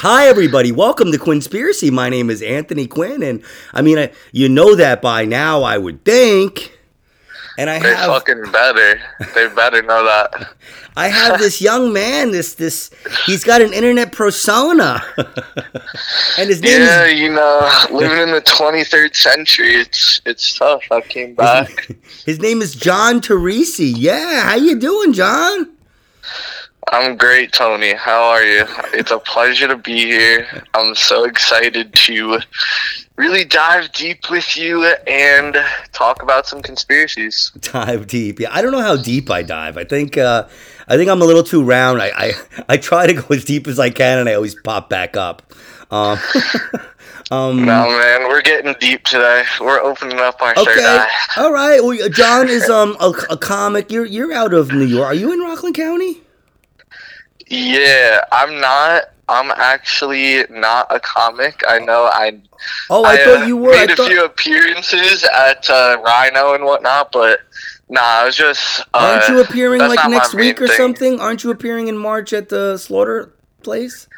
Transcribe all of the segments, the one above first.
Hi, everybody. Welcome to Quinnspiracy. My name is Anthony Quinn, and I mean, I, you know that by now, I would think. And I They have, fucking better. They better know that. I have this young man. This, this, he's got an internet persona, and his name Yeah, is you know, living in the 23rd century, it's it's tough. I came back. his name is John Tariffe. Yeah, how you doing, John? I'm great, Tony. How are you? It's a pleasure to be here. I'm so excited to really dive deep with you and talk about some conspiracies. Dive deep. Yeah, I don't know how deep I dive. I think, uh, I think I'm a little too round. I, I, I try to go as deep as I can, and I always pop back up. Um, um, No, man, we're getting deep today. We're opening up our third Okay. eye. All right. Well, John is um a, a comic. You're you're out of New York. Are you in Rockland County? Yeah, I'm not. I'm actually not a comic. I know I Oh, I, uh, thought you were. I Made a thought, few appearances at uh, Rhino and whatnot, but nah, I was just. Uh, aren't you appearing like next week or thing. something? Aren't you appearing in March at the Slaughter place?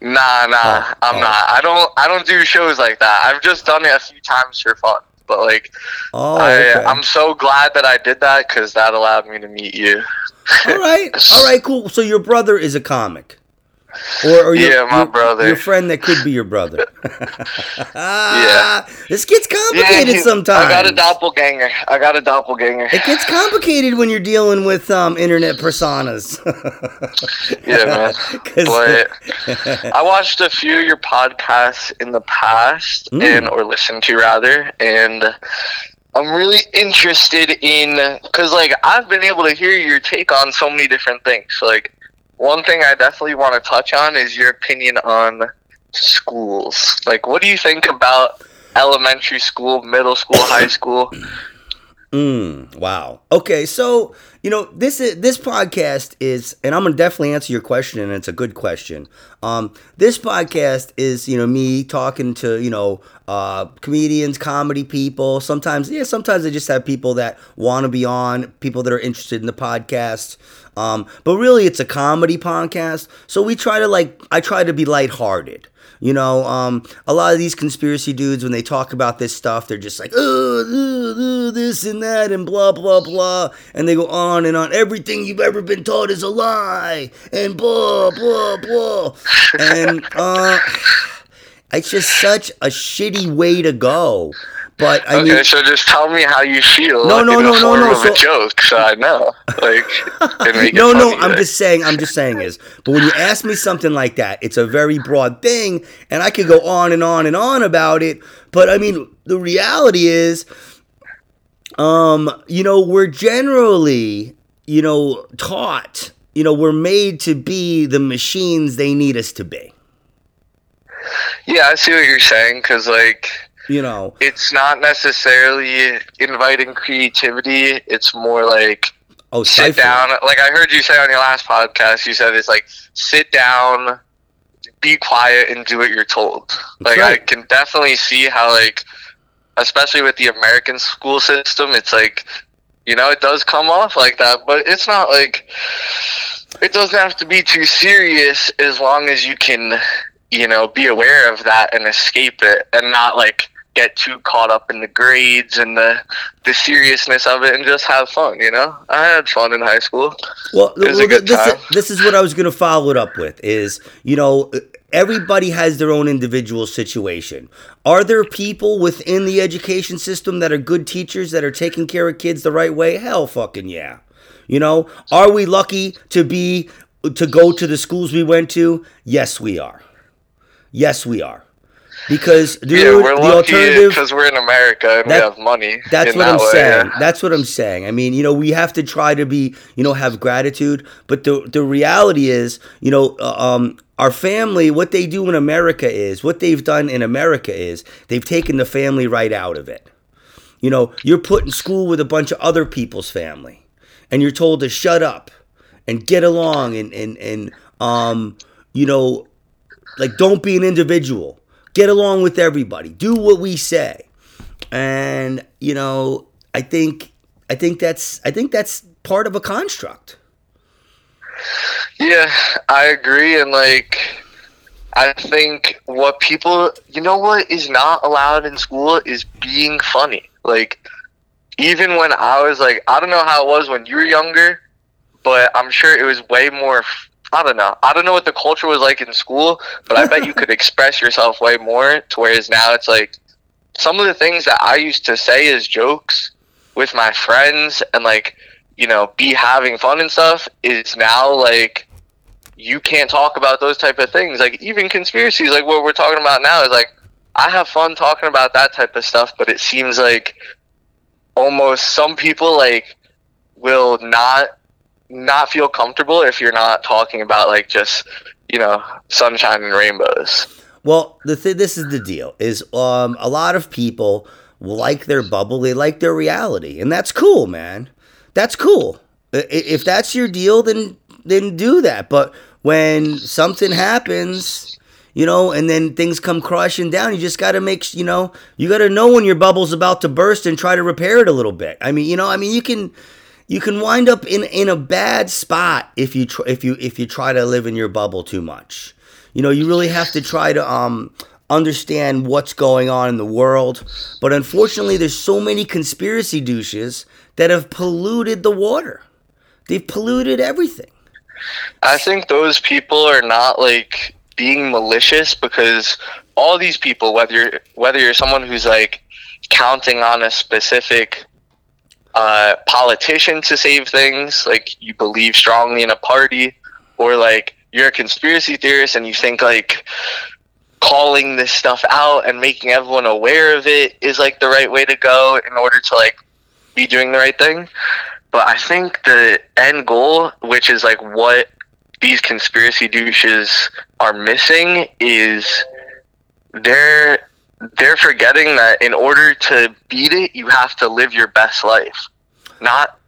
Nah, nah, Oh, I'm oh. not. I don't. I don't do shows like that. I've just done it a few times for fun, but like, Oh, I, okay. I'm so glad that I did that because that allowed me to meet you. All right. All right. Cool. So your brother is a comic. Or, or your, Yeah, my your- brother. Your friend that could be your brother. Yeah. This gets complicated he- sometimes. I got a doppelganger. I got a doppelganger. It gets complicated when you're dealing with um, internet personas. Yeah, man. But I watched a few of your podcasts in the past, Mm. and or listened to rather, and I'm really interested in because like I've been able to hear your take on so many different things. Like one thing I definitely want to touch on is your opinion on schools. Like, what do you think about elementary school, middle school, high school? Mm, wow. Okay, so you know this is this podcast is, and I'm gonna definitely answer your question, and it's a good question. Um, this podcast is you know me talking to you know uh, comedians, comedy people. Sometimes, yeah, sometimes I just have people that want to be on, people that are interested in the podcast. Um, but really, it's a comedy podcast, so we try to like I try to be lighthearted. You know, um, a lot of these conspiracy dudes, when they talk about this stuff, they're just like, oh, this and that, and blah, blah, blah. And they go on and on. Everything you've ever been taught is a lie, and blah, blah, blah. And uh, it's just such a shitty way to go. But I okay, mean, so just tell me how you feel. No, like, no, no, no, no, Of so- a joke, so I know. Like, and make it no, no, I'm like. just saying, I'm just saying is, but when you ask me something like that, it's a very broad thing, and I could go on and on and on about it. But I mean, the reality is, um, you know, we're generally, you know, taught, you know, we're made to be the machines they need us to be. Yeah, I see what you're saying because like You know, it's not necessarily inviting creativity. It's more like oh, sit down. Like I heard you say on your last podcast, you said it's like sit down, be quiet, and do what you're told. Like I can definitely see how like, especially with the American school system, it's like, you know, it does come off like that, but it's not like it doesn't have to be too serious as long as you can, you know, be aware of that and escape it and not like get too caught up in the grades and the the seriousness of it and just have fun, you know? I had fun in high school. Well, It was well, a good this, is, this is what I was going to follow it up with is, you know, everybody has their own individual situation. Are there people within the education system that are good teachers that are taking care of kids the right way? Hell fucking yeah. You know, are we lucky to be to go to the schools we went to? Yes, we are. Yes, we are. Because dude, yeah, we're the alternative because we're in America and That- we have money. that's what that I'm way, saying. yeah. That's what I'm saying. I mean, you know, we have to try to be, you know, have gratitude. But the the reality is, you know, uh, um, our family, what they do in America is, what they've done in America is, they've taken the family right out of it. You know, you're put in school with a bunch of other people's family, and you're told to shut up and get along and and and um, you know, like don't be an individual. Get along with everybody. Do what we say and you know i think i think that's i think that's part of a construct Yeah, I agree. And like, I think what people, you know, what is not allowed in school is being funny. Like, even when I was like, I don't know how it was when you were younger, but I'm sure it was way more. I don't know. I don't know what the culture was like in school, but I bet you could express yourself way more. To whereas now it's like some of the things that I used to say as jokes with my friends and like you know be having fun and stuff is now like you can't talk about those type of things. Like even conspiracies, like what we're talking about now, is like I have fun talking about that type of stuff, but it seems like almost some people like will not not feel comfortable if you're not talking about like just you know sunshine and rainbows. Well, the th- this is the deal: is um, a lot of people like their bubble, they like their reality, and that's cool, man. That's cool. If that's your deal, then then do that. But when something happens, you know, and then things come crashing down, you just got to make, you know, you got to know when your bubble's about to burst and try to repair it a little bit. I mean, you know, I mean, you can you can wind up in in a bad spot if you tr- if you if you try to live in your bubble too much. You know, you really have to try to um understand what's going on in the world. But unfortunately, there's so many conspiracy douches that have polluted the water. They've polluted everything. I think those people are not like being malicious because all these people, whether you're whether you're someone who's like counting on a specific uh, politician to save things, like you believe strongly in a party, or like you're a conspiracy theorist and you think like calling this stuff out and making everyone aware of it is like the right way to go in order to like be doing the right thing. But I think the end goal, which is like what these conspiracy douches are missing, is they're they're forgetting that in order to beat it, you have to live your best life, not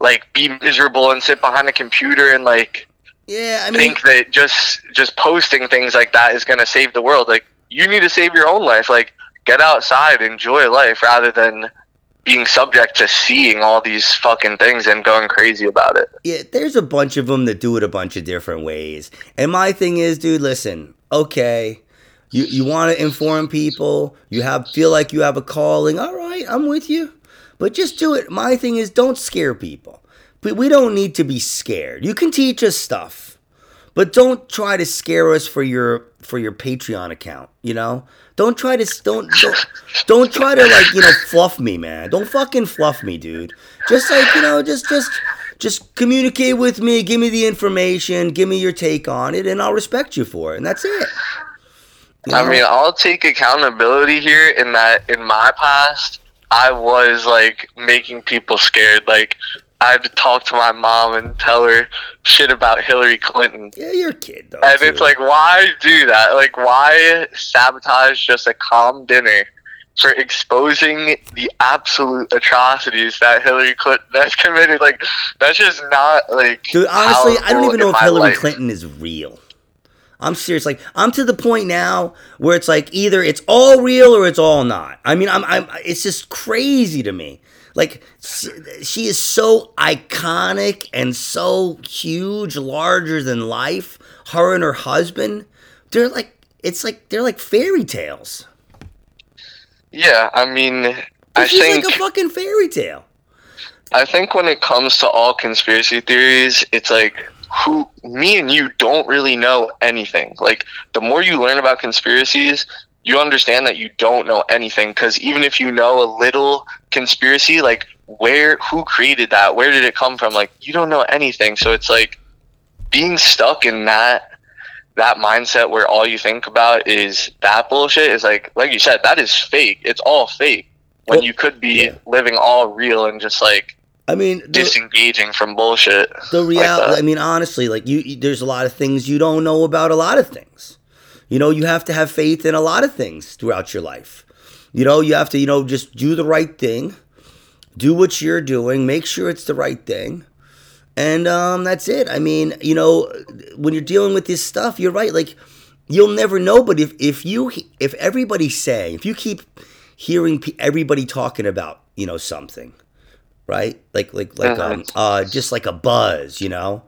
like be miserable and sit behind a computer and like yeah, I mean, think that just just posting things like that is going to save the world. Like you need to save your own life. Like get outside, enjoy life, rather than being subject to seeing all these fucking things and going crazy about it. Yeah, there's a bunch of them that do it a bunch of different ways. And my thing is, dude, listen, okay, you you want to inform people, you have feel like you have a calling. All right, I'm with you. But just do it. My thing is don't scare people. But we don't need to be scared. You can teach us stuff. But don't try to scare us for your for your Patreon account, you know? Don't try to don't don't don't try to like you know fluff me, man. Don't fucking fluff me, dude. Just like you know, just just just communicate with me. Give me the information. Give me your take on it, and I'll respect you for it. And that's it. I mean, I'll take accountability here in that in my past, I was like making people scared. Like I had to talk to my mom and tell her shit about Hillary Clinton. Yeah, you're a kid though. And too. it's like, why do that? Like, why sabotage just a calm dinner for exposing the absolute atrocities that Hillary Clinton has committed? Like, that's just not like. Dude, honestly, I don't even know if Hillary life. Clinton is real. I'm serious. Like I'm to the point now where it's like either it's all real or it's all not. I mean, I'm, I'm it's just crazy to me. Like she is so iconic and so huge, larger than life. Her and her husband, they're like it's like they're like fairy tales. Yeah, I mean, I she's think like a fucking fairy tale. I think when it comes to all conspiracy theories, it's like who me and you don't really know anything. Like the more you learn about conspiracies, you understand that you don't know anything because even if you know a little conspiracy, like where, who created that? Where did it come from? Like you don't know anything. So it's like being stuck in that that mindset where all you think about is that bullshit is like like you said that is fake it's all fake when well, you could be yeah. living all real and just like I mean, the, disengaging from bullshit. The reality. Like I mean, honestly, like you, there's a lot of things you don't know about a lot of things. You know, you have to have faith in a lot of things throughout your life. You know, you have to, you know, just do the right thing, do what you're doing, make sure it's the right thing. And um, that's it. I mean, you know, when you're dealing with this stuff, you're right. Like, you'll never know. But if, if you, if everybody's saying, if you keep hearing everybody talking about, you know, something, right? Like, like, like, um, uh, just like a buzz, you know,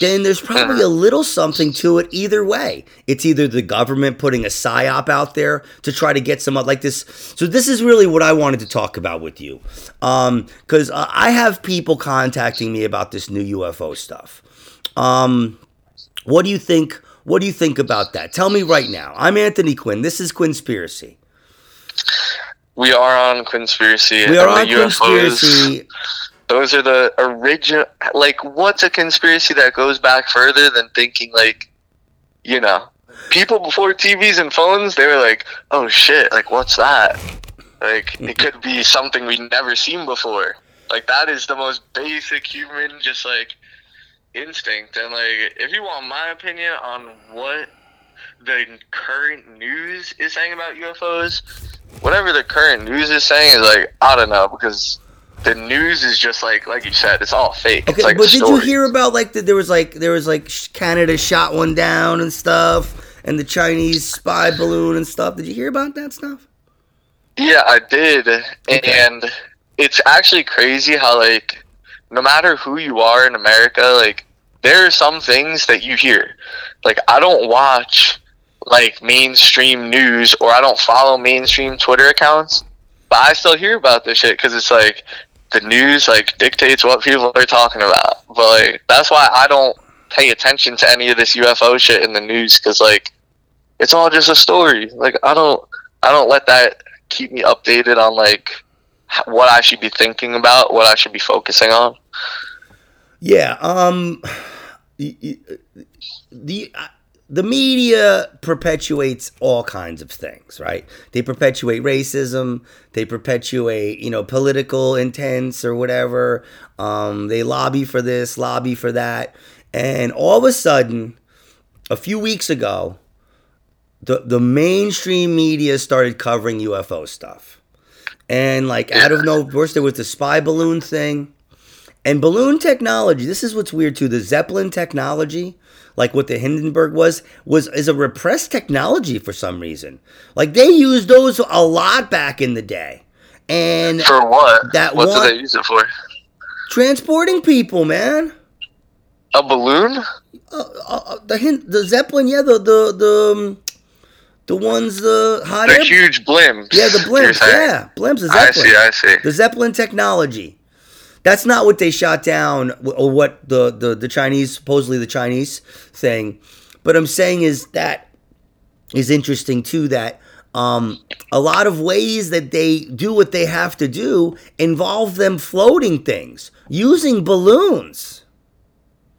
then there's probably a little something to it either way. It's either the government putting a psyop out there to try to get some like this. So this is really what I wanted to talk about with you, because um, uh, I have people contacting me about this new UFO stuff. Um, what do you think? What do you think about that? Tell me right now. I'm Anthony Quinn. This is Quinnspiracy. We are on conspiracy. We are on Quinnspiracy. Those are the original. Like, what's a conspiracy that goes back further than thinking like, you know, people before TVs and phones, they were like, "Oh shit! Like, what's that?" Like, it mm-hmm. could be something we've never seen before. Like, that is the most basic human, just like instinct. And like, if you want my opinion on what the current news is saying about UFOs, whatever the current news is saying is like I don't know because the news is just like like you said, it's all fake. Okay, like but did you hear about like that? There was like there was like Canada shot one down and stuff, and the Chinese spy balloon and stuff. Did you hear about that stuff? Yeah, I did, okay. and it's actually crazy how like no matter who you are in America, like there are some things that you hear. Like I don't watch like mainstream news or I don't follow mainstream Twitter accounts, but I still hear about this shit because it's like the news like dictates what people are talking about. But like that's why I don't pay attention to any of this UFO shit in the news because like it's all just a story. Like I don't I don't let that keep me updated on like what I should be thinking about, what I should be focusing on. Yeah. Um. The the media perpetuates all kinds of things, right? They perpetuate racism, they perpetuate, you know, political intents or whatever. Um, they lobby for this, lobby for that. And all of a sudden, a few weeks ago, the, the mainstream media started covering UFO stuff. And like out of no, first there was the spy balloon thing. And balloon technology, this is what's weird too. The Zeppelin technology, like what the Hindenburg was, was is a repressed technology for some reason. Like they used those a lot back in the day. And for what? That what one, do they use it for? Transporting people, man. A balloon? Uh, uh, uh the the Zeppelin, yeah, the the the um, the ones the hot the air, huge blimps. Yeah, the blimps. Yeah, blimps. The Zeppelin. I see. I see. The Zeppelin technology. That's not what they shot down, or what the, the, the Chinese, supposedly the Chinese thing. But I'm saying is that is interesting too, that um, a lot of ways that they do what they have to do involve them floating things using balloons.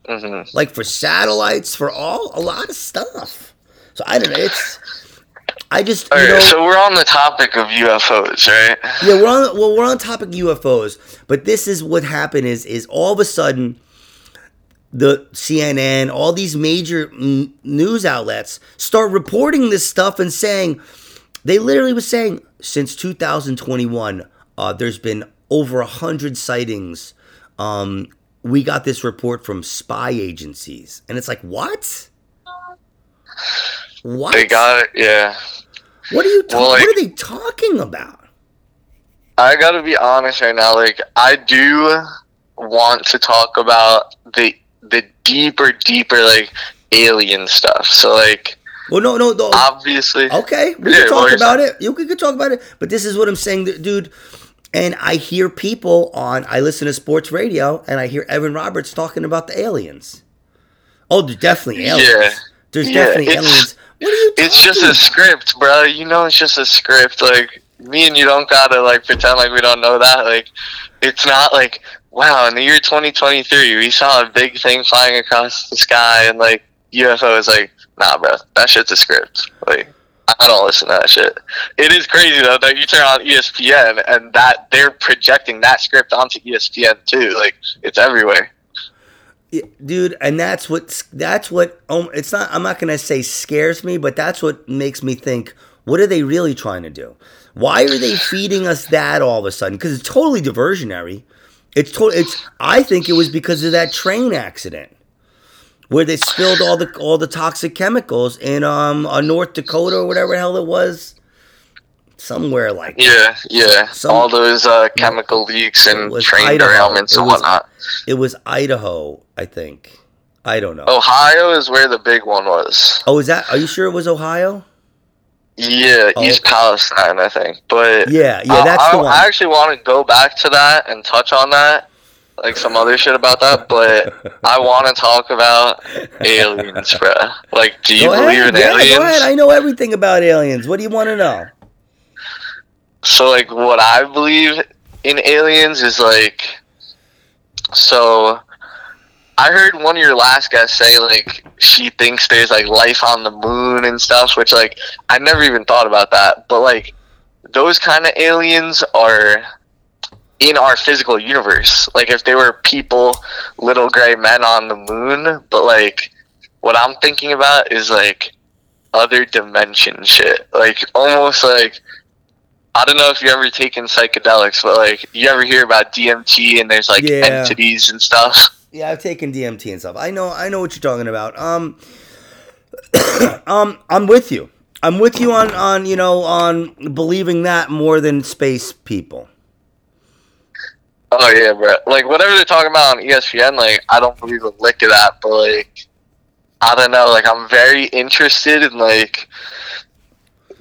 Mm-hmm. Like for satellites, for all, a lot of stuff. So I don't know. It's I just know, so we're on the topic of UFOs, right? Yeah, we're on well, we're on the topic of UFOs, but this is what happened is is all of a sudden the CNN, all these major n- news outlets start reporting this stuff and saying they literally was saying since 2021 uh, there's been over a hundred sightings. Um, we got this report from spy agencies, and it's like what? What? They got it, yeah. What are you? Ta- well, like, what are they talking about? I gotta be honest right now. Like, I do want to talk about the the deeper, deeper like alien stuff. So like. Well, no, no, no. Obviously. Okay, we yeah, can talk about it. You can talk about it. But this is what I'm saying, dude. And I hear people on. I listen to sports radio, and I hear Evan Roberts talking about the aliens. Oh, there's definitely aliens. Yeah. There's yeah, definitely aliens. What are you It's just a script, bro. You know, it's just a script. Like me and you don't gotta like pretend like we don't know that. Like it's not like wow. In the year 2023, we saw a big thing flying across the sky, and like UFO is like nah, bro. That shit's a script. Like. I don't listen to that shit. It is crazy though that you turn on ESPN and that they're projecting that script onto ESPN too. Like it's everywhere dude and that's what that's what um, it's not i'm not gonna say scares me but that's what makes me think what are they really trying to do? Why are they feeding us that all of a sudden? Because it's totally diversionary. It's totally it's i think it was because of that train accident where they spilled all the all the toxic chemicals in um uh, north dakota or whatever the hell it was somewhere like yeah yeah Some, all those uh, chemical leaks and train derailments and whatnot it was idaho I think. I don't know. Ohio is where the big one was. Oh, is that? Are you sure it was Ohio? Yeah, Oh, East okay. Palestine, I think. But Yeah, yeah, I- that's I, the one. I actually want to go back to that and touch on that, like some other shit about that. But I want to talk about aliens, bro. Like, do you go believe ahead. in yeah, aliens? go ahead. I know everything about aliens. What do you want to know? So like what I believe in aliens is like so I heard one of your last guests say like she thinks there's like life on the moon and stuff, which like I never even thought about that. But like those kind of aliens are in our physical universe. Like if they were people, little gray men on the moon, but like what I'm thinking about is like other dimension shit. Like almost like I don't know if you ever taken psychedelics, but like you ever hear about DMT and there's like Yeah. entities and stuff. Yeah, I've taken DMT and stuff. I know, I know what you're talking about. Um, um, I'm with you. I'm with you on on you know on believing that more than space people. Oh yeah, bro. Like whatever they're talking about on ESPN, like I don't believe a lick of that, but like I don't know, like I'm very interested in like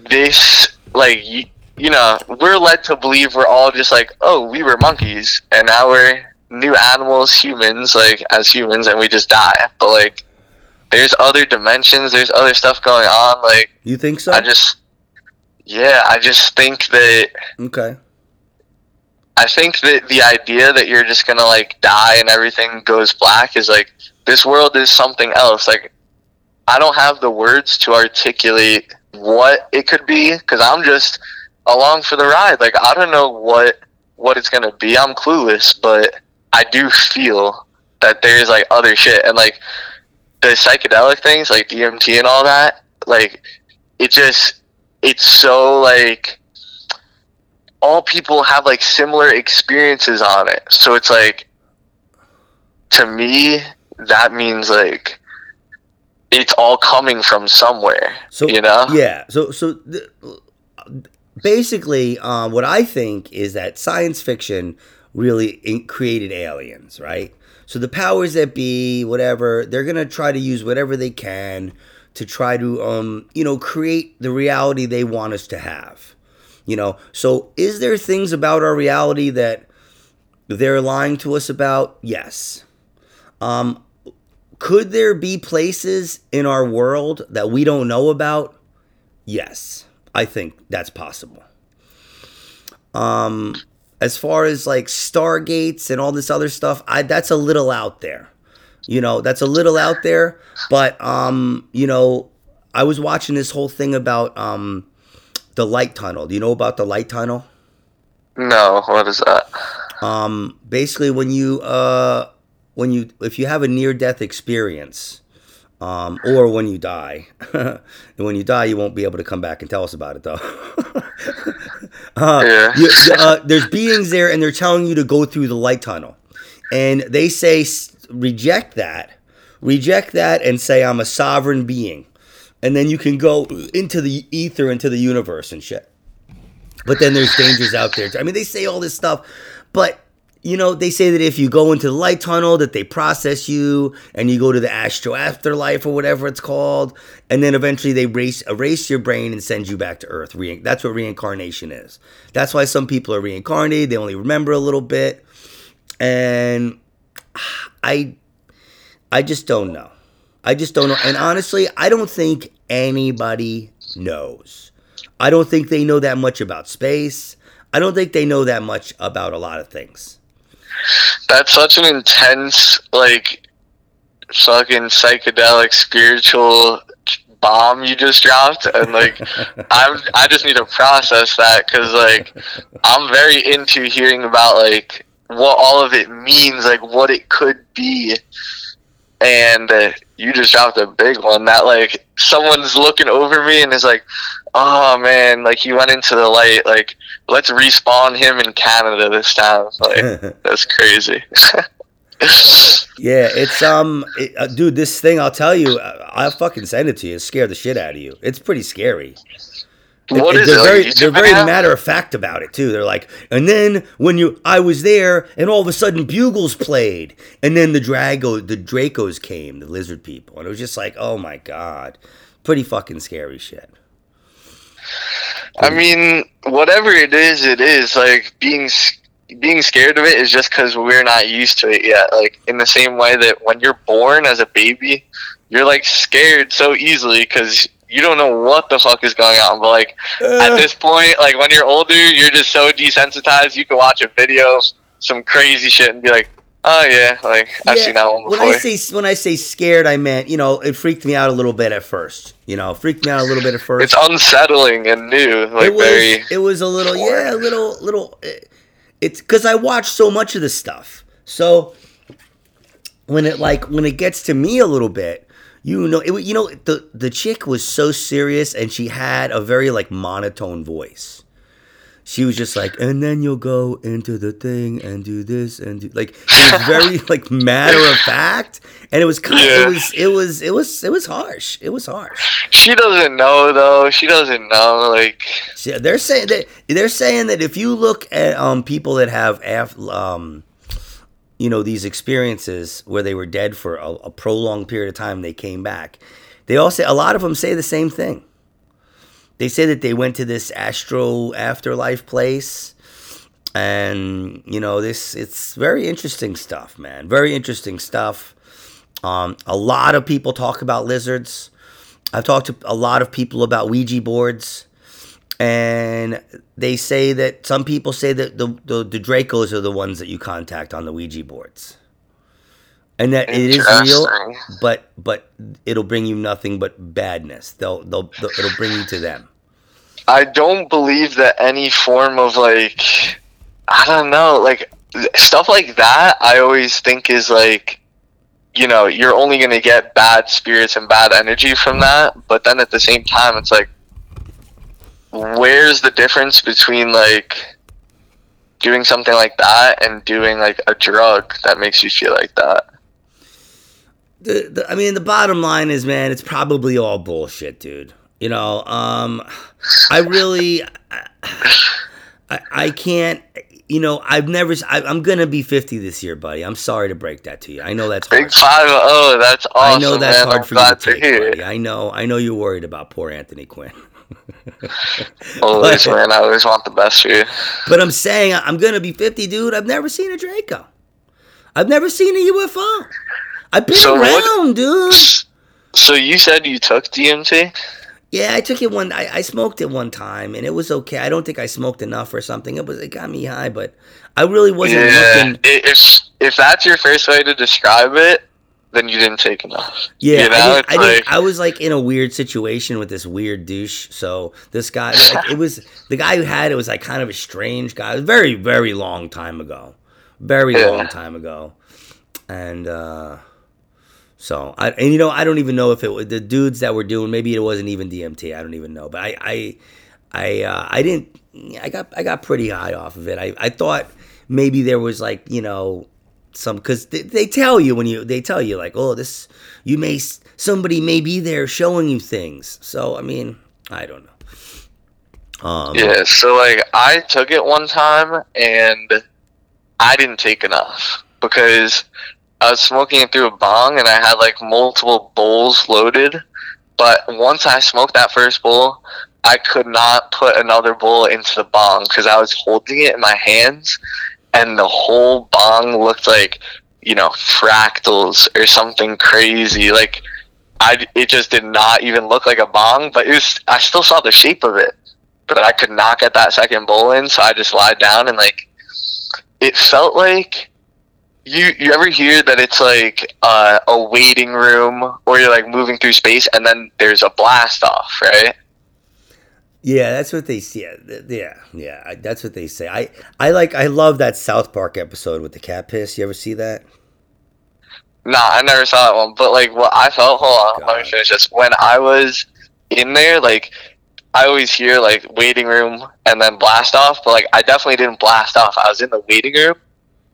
this like you, know, we're led to believe we're all just like, oh, we were monkeys and now we're new animals, humans, like as humans and we just die. But like there's other dimensions, there's other stuff going on, like You think so? I just yeah, I just think that okay. I think that the idea that you're just gonna like die and everything goes black is like this world is something else. Like I don't have the words to articulate what it could be because I'm just along for the ride. Like I don't know what what it's gonna be. I'm clueless, but I do feel that there's like other shit and like the psychedelic things like DMT and all that. Like it just it's so like all people have like similar experiences on it. So it's like to me that means like it's all coming from somewhere. So you know? yeah. So so th- basically, um, what I think is that science fiction really created aliens, right? So the powers that be, whatever, they're gonna try to use whatever they can to try to, um, you know, create the reality they want us to have. You know, so is there things about our reality that they're lying to us about? Yes. Um, could there be places in our world that we don't know about? Yes, I think that's possible. Um, as far as like stargates and all this other stuff, I that's a little out there. You know, that's a little out there, but um, you know, I was watching this whole thing about um the light tunnel. Do you know about the light tunnel? No, what is that? um, basically when you uh, when you if you have a near death experience um, or when you die. And when you die you won't be able to come back and tell us about it though. Uh, Yeah. you- uh, there's beings there and they're telling you to go through the light tunnel. And they say s- reject that. Reject that and say i'm a sovereign being. And then you can go into the ether into the universe and shit. But then there's dangers out there. I mean, they say all this stuff, but you know, they say that if you go into the light tunnel, that they process you and you go to the astro afterlife or whatever it's called, and then eventually they erase, erase your brain and send you back to Earth. Re- that's what reincarnation is. That's why some people are reincarnated; they only remember a little bit, and I, I just don't know. I just don't know. And honestly, I don't think anybody knows. I don't think they know that much about space. I don't think they know that much about a lot of things. That's such an intense, like, fucking psychedelic spiritual bomb you just dropped, and like, I'm I just need to process that because like, I'm very into hearing about like what all of it means, like what it could be, and uh, you just dropped a big one that like someone's looking over me and is like, oh man, like he went into the light, like let's respawn him in Canada this time, like. That's crazy. yeah, it's um, it, uh, dude, this thing I'll tell you, I, I'll fucking send it to you. It scared the shit out of you. It's pretty scary. What And is they're it? Very, YouTube they're very matter of fact about it too. They're like, and then when you, I was there, and all of a sudden bugles played, and then the Drago, the Dracos came, the lizard people, and it was just like, oh my god, pretty fucking scary shit. I mean, whatever it is, it is like being being scared of it is just because we're not used to it yet. Like in the same way that when you're born as a baby, you're like scared so easily because you don't know what the fuck is going on. But like at Uh, this point, like when you're older, you're just so desensitized. You can watch a video, some crazy shit, and be like, "Oh yeah, like I've Yeah, seen that one before. When. I say when I say scared, I meant you know it freaked me out a little bit at first. You know, freaked me out a little bit at first. it's unsettling and new, like it was very. it was a little yeah, a little little. It, it's because I watched so much of this stuff. So when it like when it gets to me a little bit, you know, it, you know the the chick was so serious and she had a very like monotone voice. She was just like, and then you'll go into the thing and do this and do like it was very like matter of fact, and it was kind of Yeah. it was it was it was it was harsh. It was harsh. She doesn't know though. She doesn't know. Like Yeah, they're saying that they're saying that if you look at um people that have af- um you know these experiences where they were dead for a, a prolonged period of time, they came back. They all say a lot of them say the same thing. They say that they went to this astro afterlife place, and you know this it's very interesting stuff, man. Very interesting stuff. Um, a lot of people talk about lizards. I've talked to a lot of people about Ouija boards, and they say that some people say that the, the, the Dracos are the ones that you contact on the Ouija boards, and that it is real, but but it'll bring you nothing but badness. They'll they'll, they'll it'll bring you to them. I don't believe that any form of like I don't know, like stuff like that I always think is like you know, you're only going to get bad spirits and bad energy from that, but then at the same time it's like where's the difference between like doing something like that and doing like a drug that makes you feel like that? The, the, I mean, the bottom line is, man, it's probably all bullshit, dude. You know, um, I really, I, I, can't. You know, I've never. I, I'm gonna be 50 this year, buddy. I'm sorry to break that to you. I know that's Big hard. 5 oh, that's awesome. I know that's man. hard I'm for you to take, hear. buddy. I know. I know you're worried about poor Anthony Quinn. Always, But- man. I always want the best for you. But I'm saying I'm gonna be 50, dude. I've never seen a Draco. I've never seen a UFO. I've been So what- around, dude. So you said you took DMT? Yeah, I took it one. I, I smoked it one time, and it was okay. I don't think I smoked enough or something. It was it got me high, but I really wasn't yeah. looking. If if that's your first way to describe it, then you didn't take enough. Yeah, You know, I, didn't, I, didn't, I was like in a weird situation with this weird douche. So this guy, like, it was the guy who had it was like kind of a strange guy. It was very very long time ago, very Yeah. long time ago, and uh so I and you know I don't even know if it the dudes that were doing. Maybe it wasn't even DMT. I don't even know, but I I I uh, I didn't. I got I got pretty high off of it. I I thought maybe there was like you know some because they, they tell you when you they tell you like oh this you may somebody may be there showing you things so i mean i don't know um Yeah, so like I took it one time and I didn't take enough because I was smoking it through a bong and I had like multiple bowls loaded. But once I smoked that first bowl, I could not put another bowl into the bong because I was holding it in my hands and the whole bong looked like, you know, fractals or something crazy. Like, I, it just did not even look like a bong, but it was, I still saw the shape of it but I could not get that second bowl in, so I just lied down and like it felt like you you ever hear that it's like uh, a waiting room or you're like moving through space and then there's a blast off, right? yeah that's what they see yeah yeah yeah I, that's what they say i i like i love that south park episode with the cat piss you ever see that Nah, I never saw that one, but like what I felt. Hold on, let me finish this. When I was in there, like I always hear like waiting room and then blast off, but like I definitely didn't blast off. I was in the waiting room,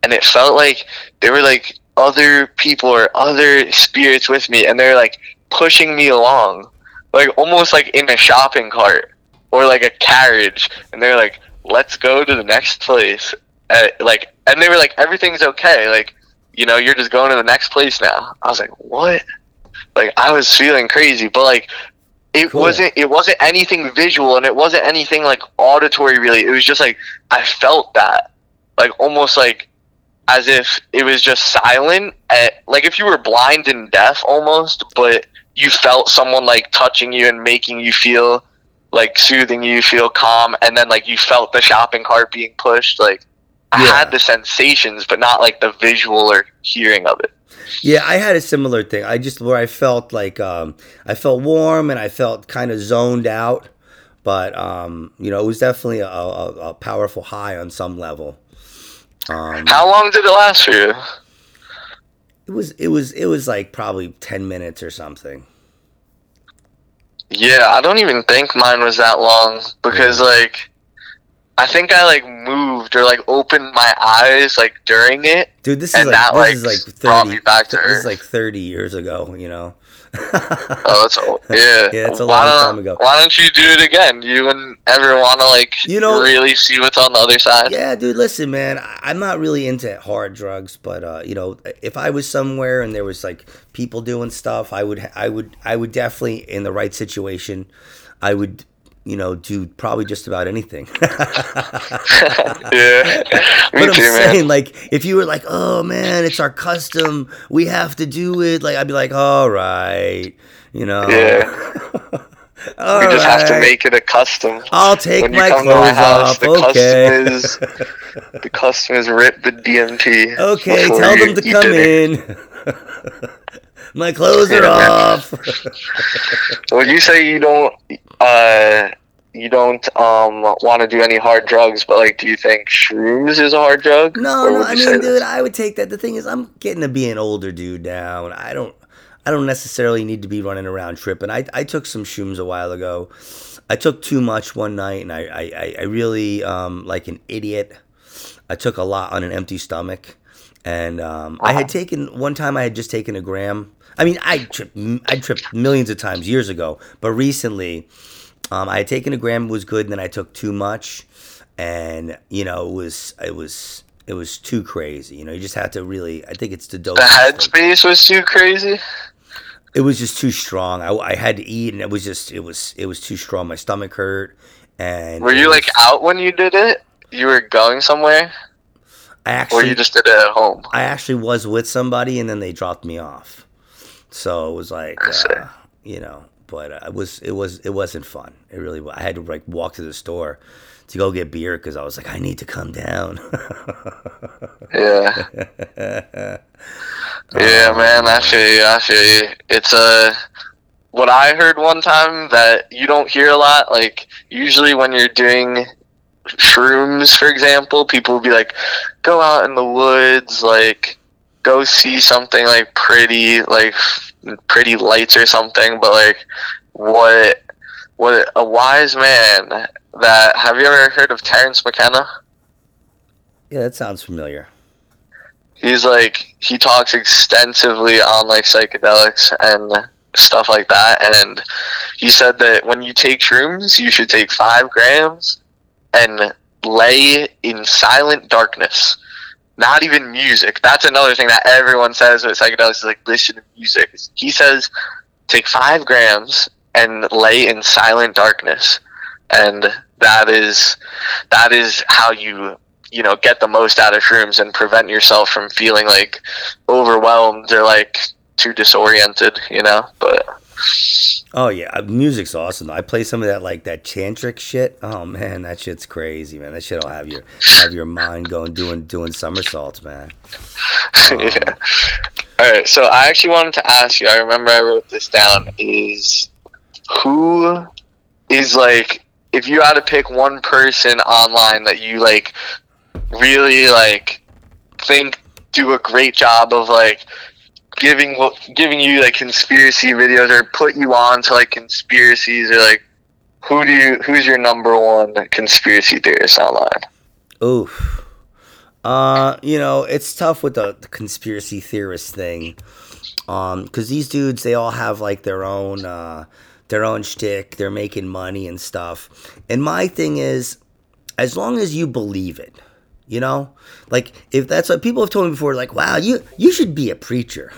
and it felt like there were like other people or other spirits with me, and they're like pushing me along, like almost like in a shopping cart. or like a carriage, and they're like, "Let's go to the next place." Uh, like, and they were like, "Everything's okay." Like, you know, you're just going to the next place now. I was like, "What?" Like, I was feeling crazy, but like, it Cool. wasn't. It wasn't anything visual, and it wasn't anything like auditory. Really, it was just like I felt that, like almost like as if it was just silent, eh, like if you were blind and deaf almost, but you felt someone like touching you and making you feel like soothing you, feel calm, and then like you felt the shopping cart being pushed. Like I Yeah. had the sensations, but not like the visual or hearing of it. Yeah, I had a similar thing. I just where I felt like um, I felt warm and I felt kind of zoned out, but um, you know, it was definitely a, a, a powerful high on some level. Um, How long did it last for you? it was it was it was like probably ten minutes or something. Yeah, I don't even think mine was that long because like I think I like moved or like opened my eyes like during it. Dude, this is like that, this like, is like brought me back to this is like thirty years ago. You know. Oh, it's yeah. Yeah, it's a why long time ago. Why don't you do it again? You wouldn't ever want to like You know- really see what's on the other side? Yeah, dude, listen, man. I'm not really into hard drugs, but uh, you know, if I was somewhere and there was like people doing stuff, I would, I would, I would definitely, in the right situation, I would, you know, do probably just about anything. yeah, me but I'm too, man. saying, like, if you were like, "Oh man, it's our custom, we have to do it," like, I'd be like, "All right," you know. Yeah. All We just have to make it a custom. I'll take when my to my clothes house, off. the Okay. custom is the customers rip the DMT. Okay, tell them to come in. My clothes are off. Would you say you don't uh you don't um want to do any hard drugs, but like do you think shrooms is a hard drug? No, no, I mean, dude, that's- I would take that. The thing is, I'm getting to be an older dude now, and I don't, I don't necessarily need to be running around tripping. I, I took some shrooms a while ago. I took too much one night, and I, I, I- really, um, like an idiot, I took a lot on an empty stomach, and um, I had taken one time. I had just taken a gram. I mean, I tripped, I tripped millions of times years ago, but recently, um, I had taken a gram, was good, and then I took too much, and you know, it was, it was, it was too crazy. You know, you just had to really. I think it's the dose. the headspace was too crazy. It was just too strong. I, I had to eat, and it was just, it was, it was too strong. My stomach hurt, and Were you was- like out when you did it? You were going somewhere, I actually, or you just did it at home? I actually was with somebody, and then they dropped me off. So it was like, uh, you know, but uh, it was, it was, it wasn't fun. It really, I had to like walk to the store to go get beer because I was like, I need to come down. Yeah, yeah, man. I feel you. I feel you. It's uh, what I heard one time that you don't hear a lot. Like usually when you're doing shrooms, for example, people will be like, "Go out in the woods, like go see something like pretty, like pretty lights or something." But like, what, what a wise man that. Have you ever heard of Terence McKenna? yeah, that sounds familiar. he's like he talks extensively on like psychedelics and stuff like that and he said that when you take shrooms you should take five grams and lay in silent darkness not even music. That's another thing that everyone says with psychedelics is like listen to music. He says take five grams and lay in silent darkness. And that is that is how you you know get the most out of shrooms and prevent yourself from feeling like overwhelmed or like too disoriented you know? But Oh yeah, uh, music's awesome. I play some of that like that tantric shit. Oh man, that shit's crazy, man. That shit'll have your have your mind going doing doing somersaults, man. yeah all right so i actually wanted to ask you i remember i wrote this down is who is like if you had to pick one person online that you like really like think do a great job of like giving giving you like conspiracy videos or put you on to like conspiracies or like who do you who's your number one conspiracy theorist online Oof. Uh, you know, it's tough with the, the conspiracy theorist thing. Um, cause these dudes, they all have like their own, uh, their own shtick. They're making money and stuff. And my thing is, as long as you believe it, you know, like if that's what people have told me before, like, wow, you you should be a preacher.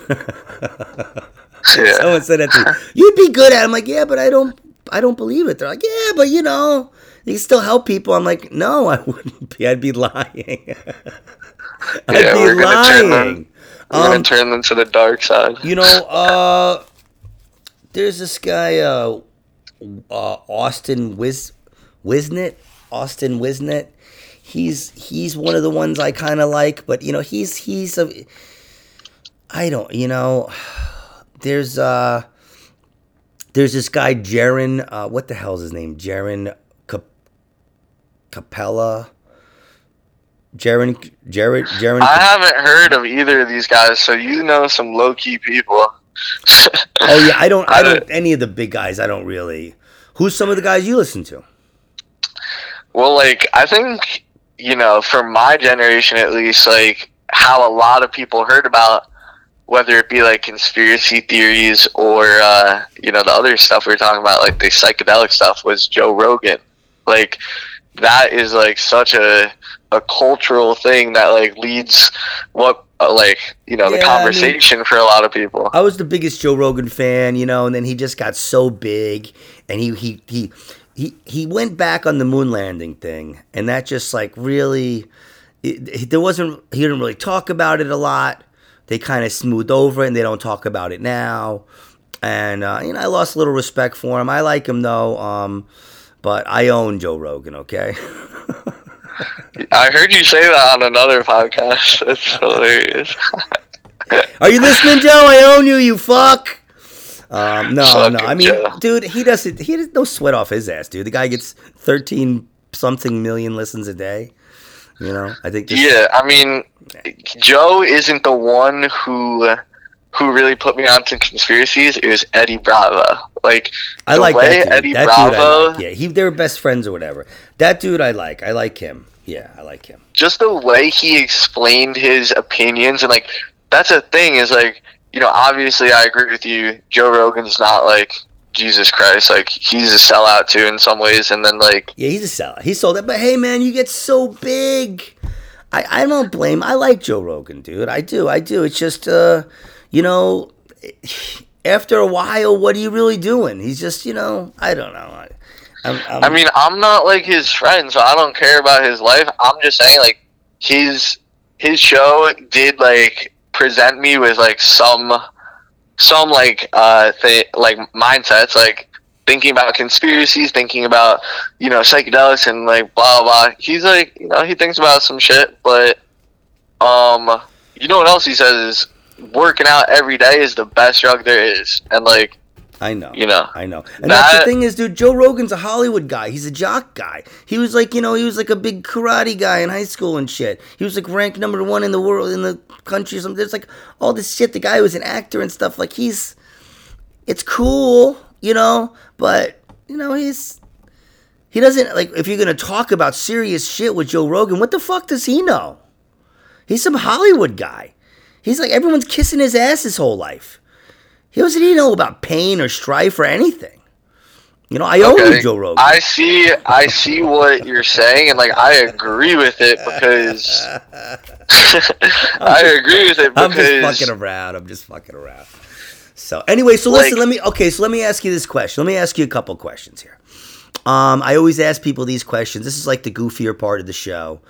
Yeah. Someone said that to me. You'd be good at. it. I'm like, yeah, but I don't, I don't believe it. They're like, yeah, but you know, you can still help people. I'm like, no, I wouldn't be. I'd be lying. I'd Yeah, be we're gonna turn them- We're gonna Um, turn them to the dark side. you know, uh, there's this guy, uh, uh, Austin Wiz, Wisnett, Austin Wisnett. He's he's one of the ones I kind of like, but you know, he's he's a. I don't, you know, there's uh, there's this guy Jaron. Uh, what the hell's his name? Jaron Cap- Capella. Jaron Jared Jaron. I haven't heard of either of these guys, so you know some low key people. Oh yeah, I don't. I don't- Any of the big guys, I don't really. Who's some of the guys you listen to? Well, like I think you know, for my generation at least, like how a lot of people heard about whether it be like conspiracy theories or uh, you know the other stuff we were talking about, like the psychedelic stuff, was Joe Rogan. Like that is like such a a cultural thing that like leads what uh, like you know the Yeah, I mean- conversation for a lot of people. I was the biggest Joe Rogan fan, you know, and then he just got so big, and he he he he he went back on the moon landing thing, and that just like really, it, it- there wasn't he didn't really talk about it a lot. They kind of smoothed over it, and they don't talk about it now. And uh, you know, I lost a little respect for him. I like him though, um, but I own Joe Rogan. Okay. I heard you say that on another podcast. It's hilarious. Are you listening, Joe? I own you, you fuck. Um, no, no. I mean, Joe. dude, he doesn't. He has no sweat off his ass, dude. The guy gets thirteen something million listens a day. You know, I think. Yeah, I mean, Joe isn't the one who who really put me onto conspiracies. It was Eddie Bravo. Like I like that dude. Eddie that dude Bravo, like. Yeah, he they were best friends or whatever. That dude I like. I like him. Yeah, I like him. just the way he explained his opinions, and like that's a thing. Is like you know, obviously, I agree with you. Joe Rogan's not like Jesus Christ. Like he's a sellout too in some ways, and then like Yeah, he's a seller. He sold it, but hey, man, you get so big. I, I don't blame. I like Joe Rogan, dude. I do. I do. It's just, uh, you know, after a while, what are you really doing? He's just, you know, I don't know. I, I'm, I'm, I mean, I'm not like his friend, so I don't care about his life. I'm just saying, like, his his show did like present me with like some some like uh th- like mindsets, like thinking about conspiracies, thinking about you know psychedelics and like blah blah. He's like, you know, he thinks about some shit, but um, you know what else he says is working out every day is the best drug there is, and like I know. you know. I know. And that's the thing is, dude, Joe Rogan's a Hollywood guy. He's a jock guy. He was like, you know, he was like a big karate guy in high school and shit. He was like ranked number one in the world, in the country or something. There's like all this shit. The guy was an actor and stuff. Like, he's, it's cool, you know, but, you know, he's, he doesn't, like, if you're going to talk about serious shit with Joe Rogan, what the fuck does he know? He's some Hollywood guy. He's like, everyone's kissing his ass his whole life. He doesn't even know about pain or strife or anything. You know, I own you, Joe Rogan. I see I see what you're saying and like I agree with it because I agree with it I'm just fucking around. I'm just fucking around. So anyway, so Like- listen, let me okay, so let me ask you this question. Let me ask you a couple questions here. Um, I always ask people these questions. This is like the goofier part of the show.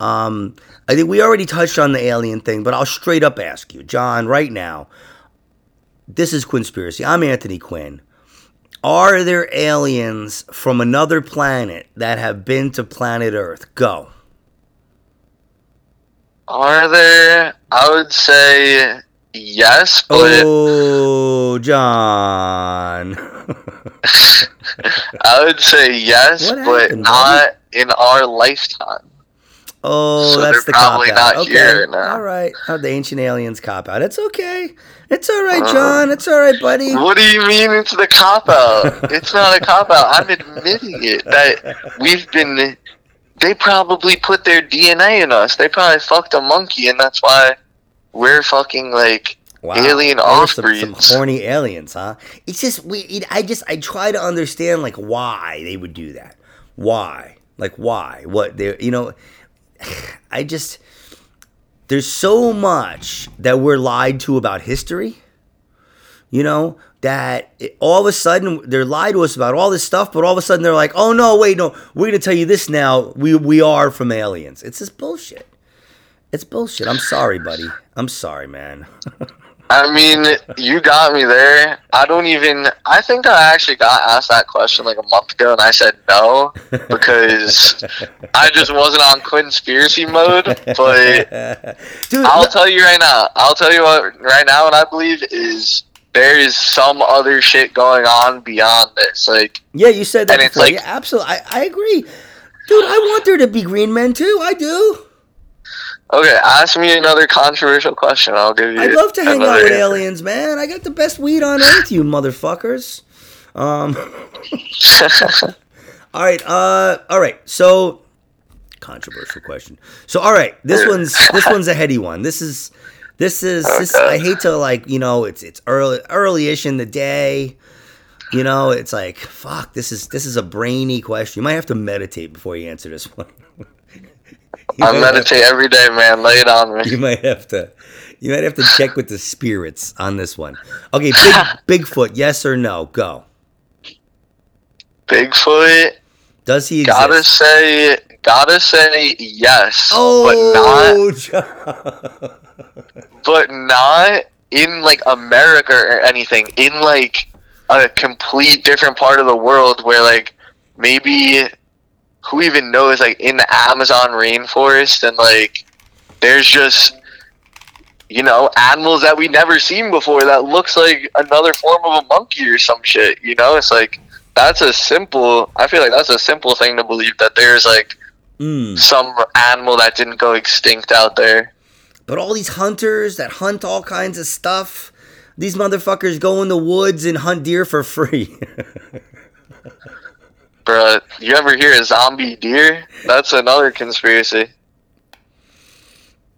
Um, I think we already touched on the alien thing, but I'll straight up ask you, John, right now. This is Quinnspiracy. I'm Anthony Quinn. Are there aliens from another planet that have been to planet Earth? Go. are there I would say yes, but Oh, John. I would say yes, What but happened, not in our lifetime. Oh, So that's the cop out. okay. All right. Oh, the ancient aliens cop out. It's okay. It's all right, Uh, John. It's all right, buddy. What do you mean it's the cop out? it's not a cop out. I'm admitting it that we've been. They probably put their DNA in us. They probably fucked a monkey, and that's why we're fucking like Wow. alien offspring. some, some horny aliens, huh? It's just we. It, I just I try to understand like why they would do that. Why? Like why? What they? You know, I just there's so much that we're lied to about history. You know that it, all of a sudden they're lied to us about all this stuff, but all of a sudden they're like, "Oh no, wait, no, we're gonna tell you this now. We we are from aliens." It's just bullshit. It's bullshit. I'm sorry, buddy. I'm sorry, man. I mean, you got me there. I don't even. I think I actually got asked that question like a month ago, and I said no because I just wasn't on conspiracy mode. But Dude, I'll tell you right now. I'll tell you what right now. What I believe is there is some other shit going on beyond this. Like, Yeah, you said that And it's like- yeah, absolutely. I, I agree. Dude, I want there to be green men too. I do. Okay, ask me another controversial question. I'll give you. I'd love to hang out with answer. aliens, man. I got the best weed on earth, you motherfuckers. Um, all right, uh, all right. So, controversial question. So, all right, this one's this one's a heady one. This is this is this. Okay. I hate to like you know it's it's early early-ish in the day. You know, it's like fuck. This is this is a brainy question. You might have to meditate before you answer this one. I meditate every day, man. Lay it on me. you might have to you might have to check with the spirits on this one. Okay, big Bigfoot, yes or no? Go. Bigfoot. Does he Gotta say, gotta say yes, oh, but not, but not in like America or anything. In like a complete different part of the world where like maybe who even knows like in the Amazon rainforest and like there's just you know animals that we never seen before that looks like another form of a monkey or some shit. You know, it's like that's a simple. I feel like that's a simple thing to believe that there's like Mm. some animal that didn't go extinct out there. But all these hunters that hunt all kinds of stuff, these motherfuckers go in the woods and hunt deer for free. Bruh, you ever hear a zombie deer? That's another conspiracy.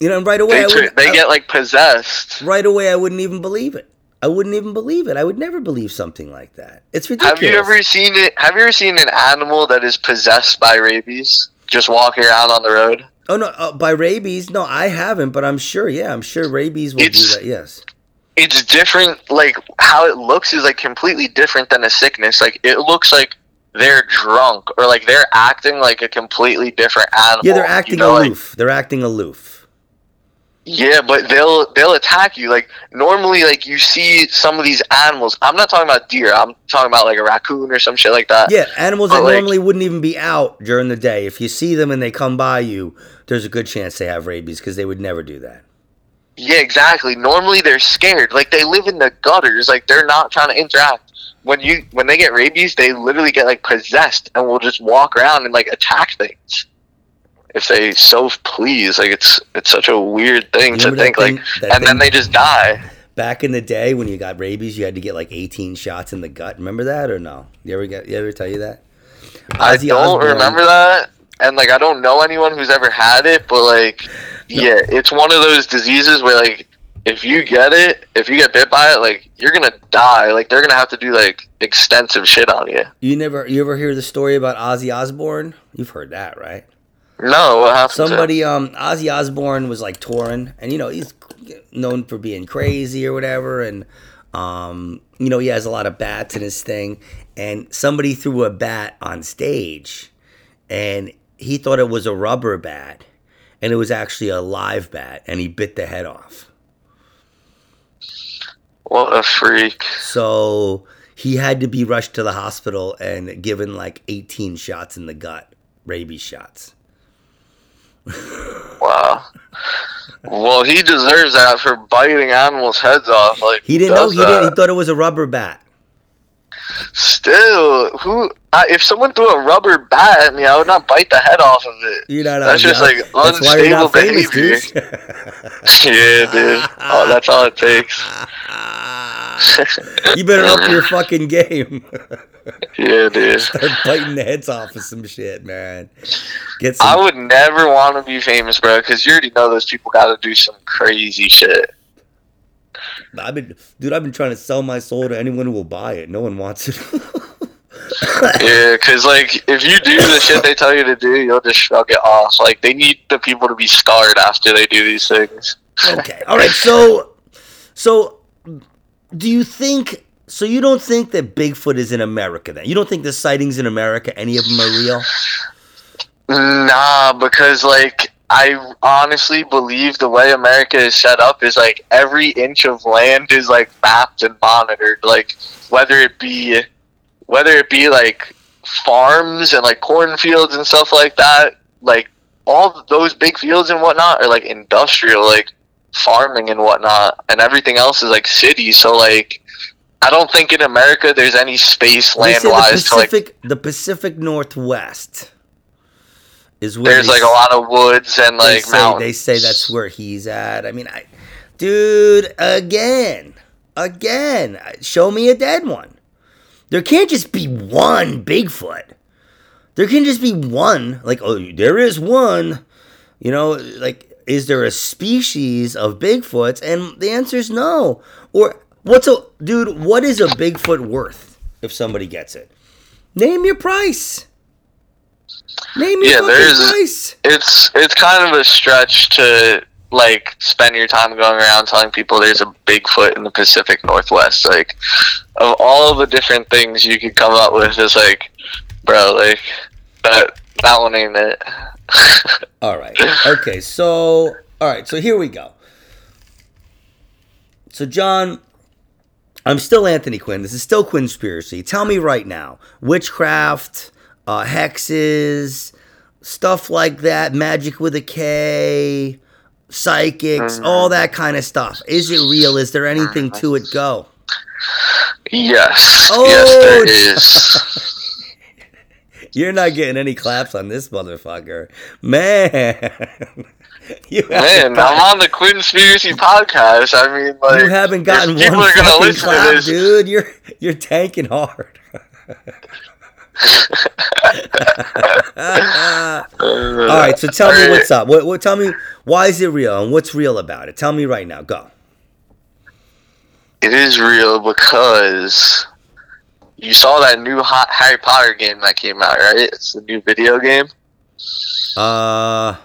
you know, and right away They, I tr- would, they I- get like possessed. right away I wouldn't even believe it. I wouldn't even believe it. I would never believe something like that. It's ridiculous. Have you ever seen it? Have you ever seen an animal that is possessed by rabies just walking around on the road? Oh no, uh, by rabies? No, I haven't, but I'm sure. Yeah, I'm sure rabies will It's- do that. Yes. It's different. Like how it looks is like completely different than a sickness. Like it looks like they're drunk or like they're acting like a completely different animal. Yeah, they're you acting know, like- aloof. they're acting aloof. Yeah, but they'll they'll attack you. Like normally, like you see some of these animals. I'm not talking about deer. I'm talking about like a raccoon or some shit like that. Yeah, animals But, that like- normally wouldn't even be out during the day. If you see them and they come by you, there's a good chance they have rabies because they would never do that. Yeah, exactly. Normally they're scared. Like they live in the gutters. Like they're not trying to interact. When you when they get rabies, they literally get like possessed and will just walk around and like attack things. If they so please, like it's it's such a weird thing to think thing- like, and then they just die. Back in the day when you got rabies, you had to get like 18 shots in the gut. Remember that or no? You ever get? You ever tell you that? I don't Osbourne- remember that, and like I don't know anyone who's ever had it, but like, yeah, it's one of those diseases where like if you get it, if you get bit by it, like you're gonna die. Like they're gonna have to do like extensive shit on you. You never, you ever hear the story about Ozzy Osbourne? You've heard that, right? No, what happened? Somebody, um, Ozzy Osbourne was like touring, and you know he's known for being crazy or whatever, and um, you know he has a lot of bats in his thing, and somebody threw a bat on stage, and he thought it was a rubber bat, and it was actually a live bat, and he bit the head off. What a freak! So he had to be rushed to the hospital and given like 18 shots in the gut, rabies shots. Wow. Well, he deserves that for biting animals' heads off. Like He didn't know he didn't. He thought it was a rubber bat. Still, who? I, if someone threw a rubber bat at me, I would not bite the head off of it. You're not. That's just, like, that's why you're unstable famous, behavior. dude. yeah, dude. Oh, that's all it takes. you better up your fucking game. yeah, dude. Start biting the heads off of some shit, man. Get some. I would never want to be famous, bro, because you already know those people got to do some crazy shit. I've been, dude. I've been trying to sell my soul to anyone who will buy it. No one wants it. Yeah, because like if you do the shit they tell you to do, you'll just shrug it off. Like they need the people to be scarred after they do these things. okay. All right. So, so do you think? So you don't think that Bigfoot is in America? Then you don't think the sightings in America, any of them are real? Nah, because like I honestly believe the way America is set up is like every inch of land is like mapped and monitored. Like whether it be whether it be like farms and like cornfields and stuff like that, like all those big fields and whatnot are like industrial, like farming and whatnot, and everything else is like cities. So like, I don't think in America there's any space land say the wise to like. The Pacific Northwest is where There's like a lot of woods and they like say, mountains. They say that's where he's at. I mean, I, dude, again, again, uh, show me a dead one. There can't just be one Bigfoot. There can just be one. Like, oh, there is one. You know, like, is there a species of Bigfoots? And the answer is no. Or what's a dude? What is a Bigfoot worth if somebody gets it? Name your price. Name Yeah, there's- price. it's it's kind of a stretch to like spend your time going around telling people there's a Bigfoot in the Pacific Northwest. Like of all the different things you could come up with, it's like, bro, like that that one ain't it. All right. Okay. So, all right. So here we go. So, John, I'm still Anthony Quinn. This is still Quinnspiracy. Tell me right now witchcraft, uh, hexes, stuff like that, magic with a K, psychics, all that kind of stuff. Is it real? Is there anything to it? Go. yes, Oh, yes, there is. You're not getting any claps on this motherfucker. Man. You Man, I'm on the Quinnspiracy podcast. I mean, like, you haven't gotten people one are gonna listen to clap, this. dude. You're you're tanking hard. All right, so tell me what's up. What, what? Tell me why is it real and what's real about it? Tell me right now. Go. It is real because you saw that new hot Harry Potter game that came out, right? It's a new video game. Uh,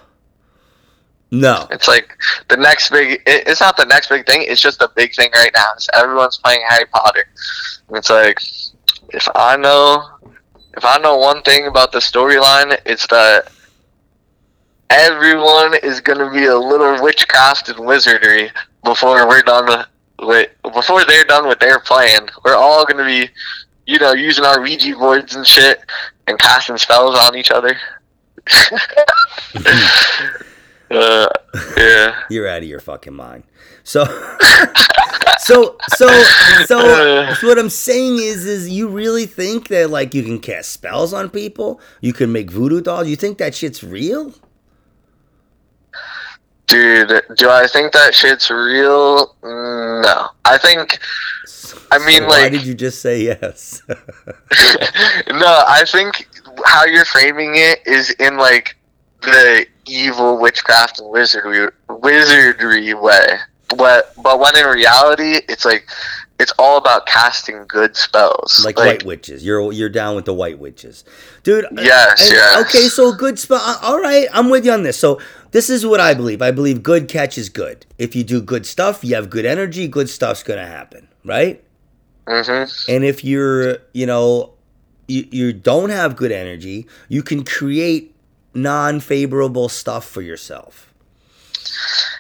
no. It's like the next big. It, it's not the next big thing. It's just the big thing right now. It's everyone's playing Harry Potter. And it's like if I know, if I know one thing about the storyline, it's that everyone is gonna be a little witchcraft and wizardry before we're done with. before they're done with their plan, we're all gonna be, you know, using our Ouija boards and shit and casting spells on each other. uh, yeah. You're out of your fucking mind. So, so, so, so, so what I'm saying is, is you really think that like you can cast spells on people? You can make voodoo dolls? You think that shit's real? Dude, do I think that shit's real? No. I think. I mean, So why like- did you just say yes? no, I think how you're framing it is in like the evil witchcraft and wizardry wizardry way. But but when in reality, it's like it's all about casting good spells. like, white witches. You're you're down with the white witches, dude. uh, Yes, and- yes. Okay, so good spell. uh, All right, I'm with you on this. So this is what I believe. I believe good catch is good. If you do good stuff, you have good energy. Good stuff's gonna happen, right? Mm-hmm. And if you're, you know, you, you don't have good energy, you can create non-favorable stuff for yourself.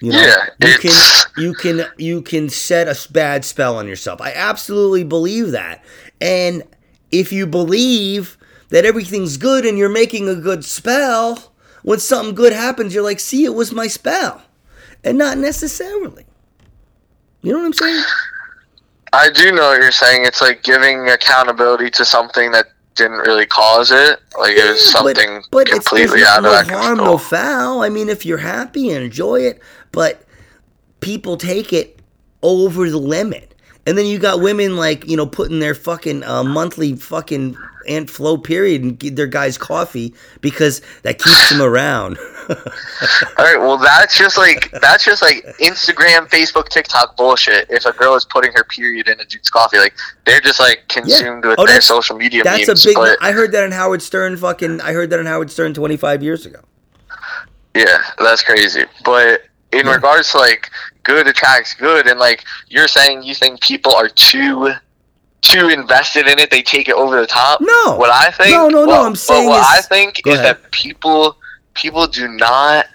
You know, Yeah, you can you can you can set a bad spell on yourself. I absolutely believe that. And if you believe that everything's good and you're making a good spell, when something good happens, you're like, "See, it was my spell." And not necessarily. You know what I'm saying? I do know what you're saying. It's like giving accountability to something that didn't really cause it. Like it was Yeah, but- something but, it's completely there's out no, of no harm, control. no foul. I mean, if you're happy and enjoy it, but people take it over the limit. And then you got women like you know putting their fucking uh, monthly fucking Aunt Flo period and give their guys coffee because that keeps them around. All right, well that's just like that's just like Instagram, Facebook, TikTok bullshit. If a girl is putting her period in a dude's coffee, like they're just like consumed with Oh, their social media That's memes. a big. but I heard that on Howard Stern. Fucking. I heard that on Howard Stern 25 years ago. yeah, that's crazy. But in Yeah. regards to like good attracts good, and like you're saying, you think people are too too invested in it, they take it over the top. No. What I think, No, no, no, I'm but saying what is- I think is ahead. that people people do not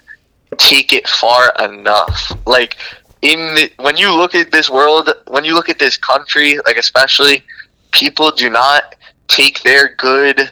take it far enough. Like in the, when you look at this world, when you look at this country, like especially, people do not take their good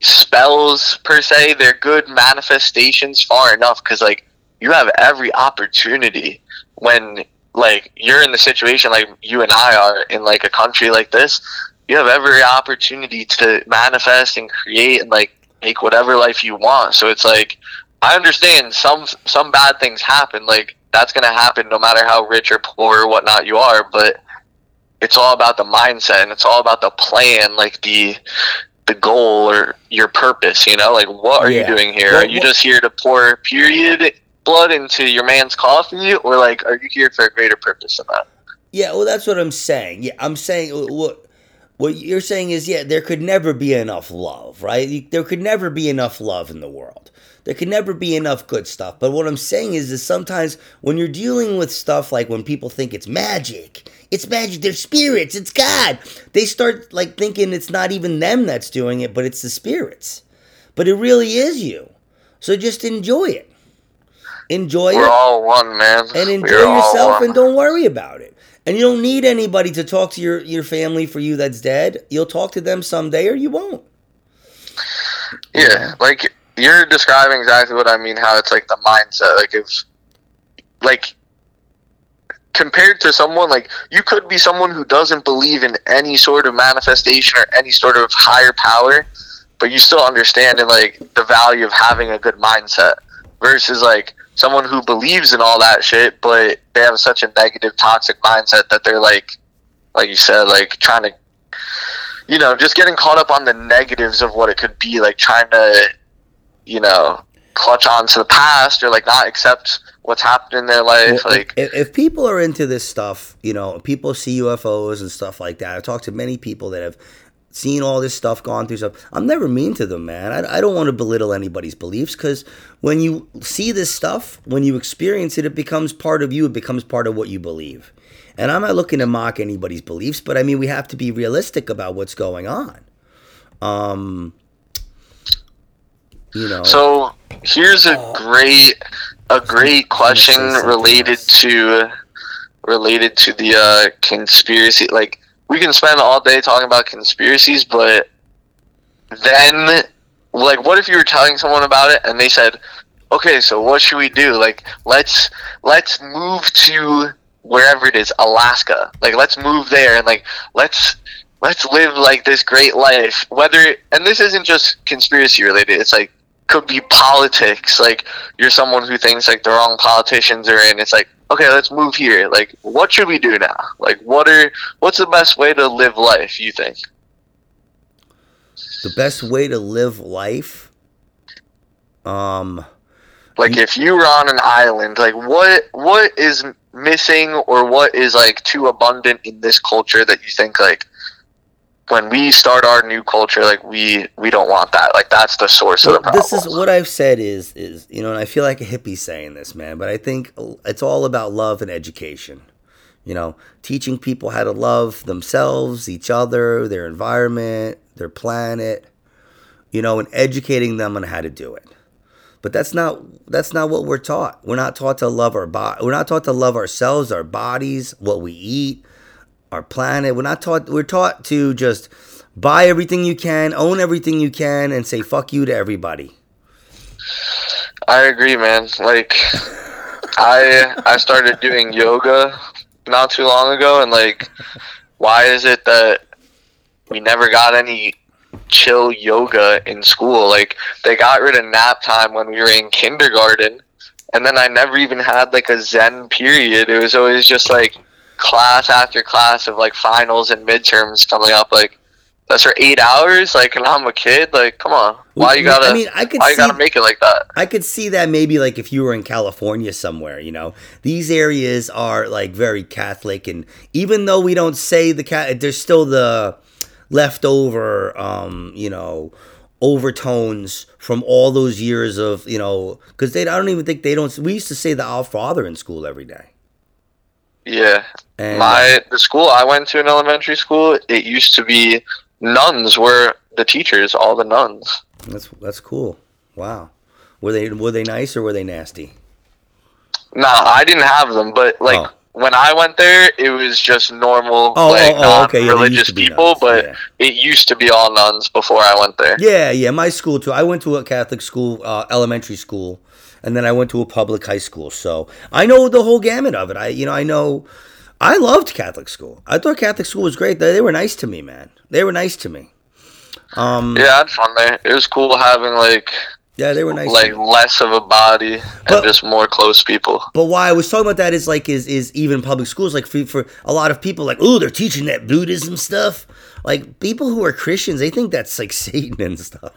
spells per se, their good manifestations far enough. Because like you have every opportunity when like you're in the situation like you and I are in like a country like this, you have every opportunity to manifest and create and like make whatever life you want. So it's like I understand some some bad things happen. Like that's gonna happen no matter how rich or poor or whatnot you are. But it's all about the mindset and it's all about the plan, like the the goal or your purpose. You know, like what are Yeah. you doing here? Well, are you just here to pour period blood into your man's coffee, or like are you here for a greater purpose than that? Yeah, well, that's what I'm saying. Yeah, I'm saying uh, what what you're saying is yeah, there could never be enough love, right? There could never be enough love in the world. There could never be enough good stuff. But what I'm saying is, is sometimes when you're dealing with stuff like when people think it's magic, it's magic, they're spirits, it's God. They start like thinking it's not even them that's doing it, but it's the spirits. But it really is you. So just enjoy it. Enjoy We're it all one, man. and enjoy We're yourself and don't worry about it. And you don't need anybody to talk to your, your family for you that's dead. You'll talk to them someday or you won't. Yeah, like you're describing exactly what I mean. How it's like the mindset. Like if, like, compared to someone like you could be someone who doesn't believe in any sort of manifestation or any sort of higher power, but you still understand and like the value of having a good mindset versus like someone who believes in all that shit, but they have such a negative, toxic mindset that they're like, like you said, like trying to you know, just getting caught up on the negatives of what it could be, like trying to, you know, clutch on to the past or like not accept what's happened in their life. Well, like, if, if people are into this stuff, you know, people see UFOs and stuff like that. I've talked to many people that have seen all this stuff, gone through stuff. I'm never mean to them, man. I, I don't want to belittle anybody's beliefs because when you see this stuff, when you experience it, it becomes part of you. It becomes part of what you believe. And I'm not looking to mock anybody's beliefs, but I mean, we have to be realistic about what's going on. Um, you know. so here's a Oh. great, a great question related else. to, related to the uh, conspiracy. Like, we can spend all day talking about conspiracies, but then, like, what if you were telling someone about it and they said, okay, so what should we do? Like, let's let's move to wherever it is, Alaska. Like, let's move there and like let's let's live like this great life. Whether and this isn't just conspiracy related. It's like could be politics. Like you're someone who thinks like the wrong politicians are in. It's like okay, let's move here. Like, what should we do now? Like, what are what's the best way to live life? You think? The best way to live life. Um, Like if you were on an island, like what what is missing or what is like too abundant in this culture that you think like when we start our new culture, like we we don't want that. Like that's the source of the problem. this is what I've said is is you know, and I feel like a hippie saying this, man, but I think it's all about love and education. You know, teaching people how to love themselves, each other, their environment, their planet, you know, and educating them on how to do it. But that's not that's not what we're taught. We're not taught to love our body. We're not taught to love ourselves, our bodies, what we eat, our planet. We're not taught. We're taught to just buy everything you can, own everything you can, and say fuck you to everybody. I agree, man. Like I I started doing yoga not too long ago and like why is it that we never got any chill yoga in school? Like they got rid of nap time when we were in kindergarten and then I never even had like a zen period. It was always just like class after class of like finals and midterms coming up like that's for eight hours. Like, and I'm a kid. Like, come on, why you gotta? I mean, I could why you see- gotta make it like that? I could see that maybe like if you were in California somewhere, you know, these areas are like very Catholic, and even though we don't say the cat, there's still the leftover, um, you know, overtones from all those years of you know, because they I don't even think they don't. We used to say the Our Father in school every day. Yeah, And my the school I went to in elementary school, it used to be nuns were the teachers, all the nuns. that's that's cool. Wow, were they were they nice or were they nasty? Nah, I didn't have them, but like Oh. When I went there, it was just normal, Oh, like oh, oh, okay, yeah, non-religious be people. nuns, But yeah. it used to be all nuns before I went there. Yeah, yeah. My school too. I went to a Catholic school, uh, elementary school, and then I went to a public high school. So I know the whole gamut of it. I, you know, I know. I loved Catholic school. I thought Catholic school was great. They, they were nice to me, man. They were nice to me. Um, Yeah, I had fun there. It was cool having like yeah, they were nice. like less of a body and just more close people. But why I was talking about that is like is is even public schools like for, for a lot of people like oh they're teaching that Buddhism stuff. Like people who are Christians, they think that's like Satan and stuff.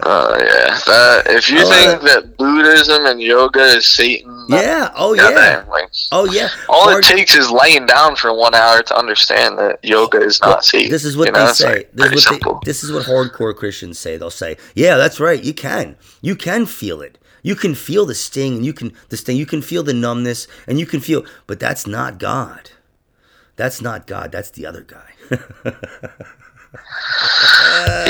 Uh, yeah, that, if you Oh, think that Buddhism and yoga is Satan, yeah. Oh yeah. goddamn, like, Oh yeah. all Hard- it takes is laying down for one hour to understand that yoga is not Satan. This is what you know? they say. like, this, is what they, this is what hardcore Christians say. They'll say, "Yeah, that's right. You can. You can feel it. You can feel the sting, and you can the sting. You can feel the numbness, and you can feel. But that's not God. That's not God. That's the other guy.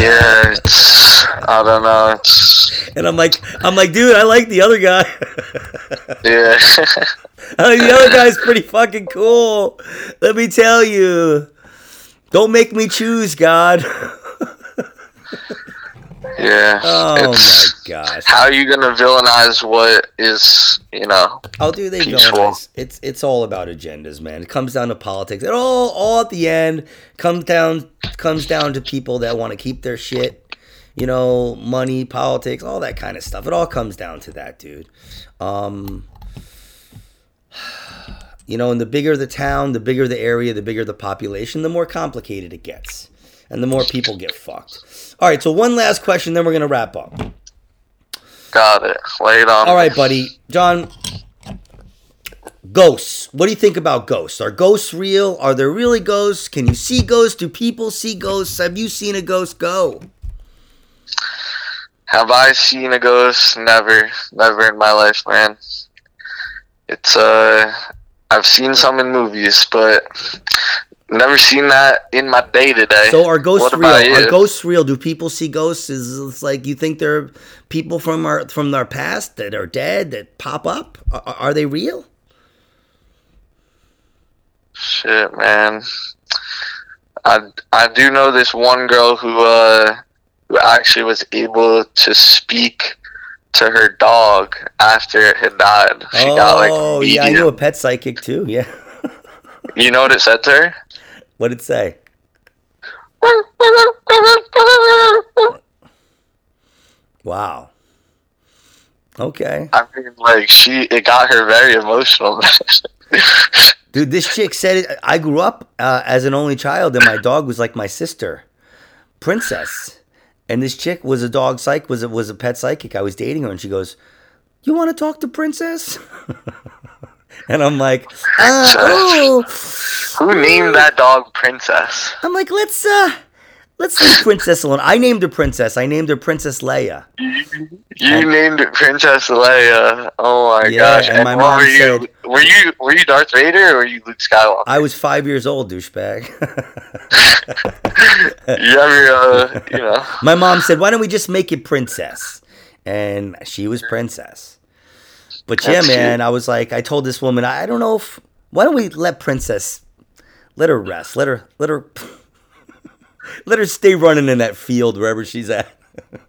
yeah, it's I don't know. It's and I'm like, I'm like, dude, I like the other guy. yeah. I like the other guy's pretty fucking cool. Let me tell you. Don't make me choose, God. Yeah. Oh my gosh. How are you gonna villainize what is, you know? Oh, do they Peaceful. villainize. It's it's all about agendas, man. It comes down to politics. It all all at the end comes down comes down to people that want to keep their shit. You know, money, politics, all that kind of stuff. It all comes down to that, dude. Um, you know, and the bigger the town, the bigger the area, the bigger the population, the more complicated it gets, and the more people get fucked. All right, so one last question, then we're gonna wrap up. Got it. Lay it on. All right, buddy. John, ghosts. What do you think about ghosts? Are ghosts real? Are there really ghosts? Can you see ghosts? Do people see ghosts? Have you seen a ghost? Go. Have I seen a ghost? Never, never in my life, man. It's uh, I've seen some in movies, but never seen that in my day to day. So are ghosts real? Are you? ghosts real? Do people see ghosts? Is it's like you think they're people from our from our past that are dead that pop up? Are, are they real? Shit, man. I I do know this one girl who uh who actually was able to speak to her dog after it had died. She got like oh yeah, I knew a pet psychic too. Yeah. You know what it said to her? What did it say? Wow. Okay. I mean, like she, it got her very emotional. Dude, this chick said it. I grew up uh, as an only child, and my dog was like my sister, Princess. And this chick was a dog psych, was a, was a pet psychic. I was dating her, and she goes, "You want to talk to Princess?" and I'm like, uh, "Oh." Who named that dog Princess? I'm like, "Let's uh, let's leave Princess alone." I named her Princess. I named her Princess Leia. You named it Princess Leia. Oh my Yeah, gosh! and And, my mom were you? Were you were you Darth Vader or were you Luke Skywalker? I was five years old, douchebag. you ever, uh, you know? My mom said, "Why don't we just make it Princess?" And she was Princess. But yeah, man, cute. I was like, I told this woman, I don't know if why don't we let Princess let her rest, let her let her let her stay running in that field wherever she's at.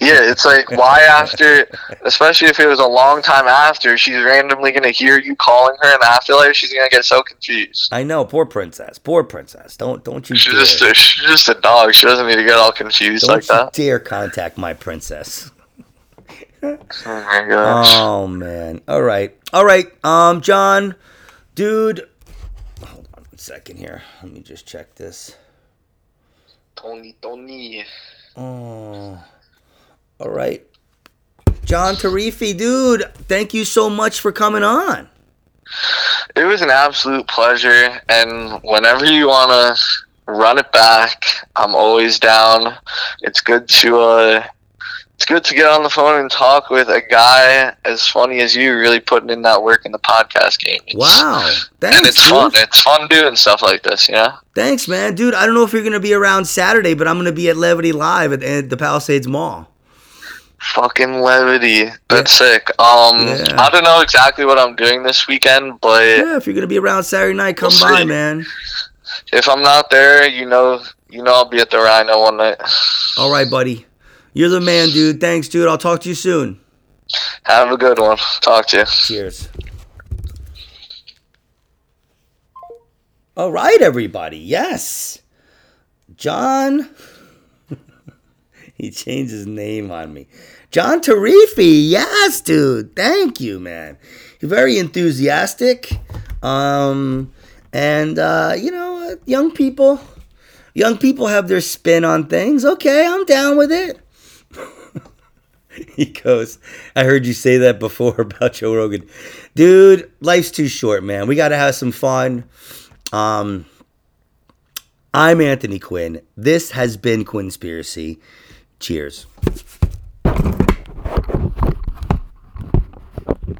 Yeah, it's like why after, especially if it was a long time after, she's randomly gonna hear you calling her in the afterlife. She's gonna get so confused. I know, poor princess, poor princess. Don't don't you She's dare, just a, she's just a dog. She doesn't need to get all confused don't like that. dare contact my princess. Oh my gosh. Oh man. All right. All right. Um, John, dude. Hold on a second here. Let me just check this. Tony, Tony. Oh. All right. John Tariffe, dude, thank you so much for coming on. It was an absolute pleasure, and whenever you wanna run it back, I'm always down. It's good to uh, it's good to get on the phone and talk with a guy as funny as you, really putting in that work in the podcast game. It's- Wow. Thanks, and it's dude. fun. It's fun doing stuff like this, you know. Thanks, man. Dude, I don't know if you're going to be around Saturday, but I'm going to be at Levity Live at, at the Palisades Mall. Fucking levity. That's sick. Um, Yeah. I don't know exactly what I'm doing this weekend, but Yeah, if you're going to be around Saturday night, come We'll by, see. man. if I'm not there, you know, you know, I'll be at the Rhino one night. All right, buddy. You're the man, dude. Thanks, dude. I'll talk to you soon. Have a good one. Talk to you. Cheers. All right, everybody. Yes. John. he changed his name on me. John Tariffe. Yes, dude. Thank you, man. You're very enthusiastic. Um, and, uh, you know, young people. Young people have their spin on things. Okay, I'm down with it. he goes, I heard you say that before about Joe Rogan. Dude, life's too short, man. We got to have some fun. Um, I'm Anthony Quinn. This has been Quinnspiracy. Cheers.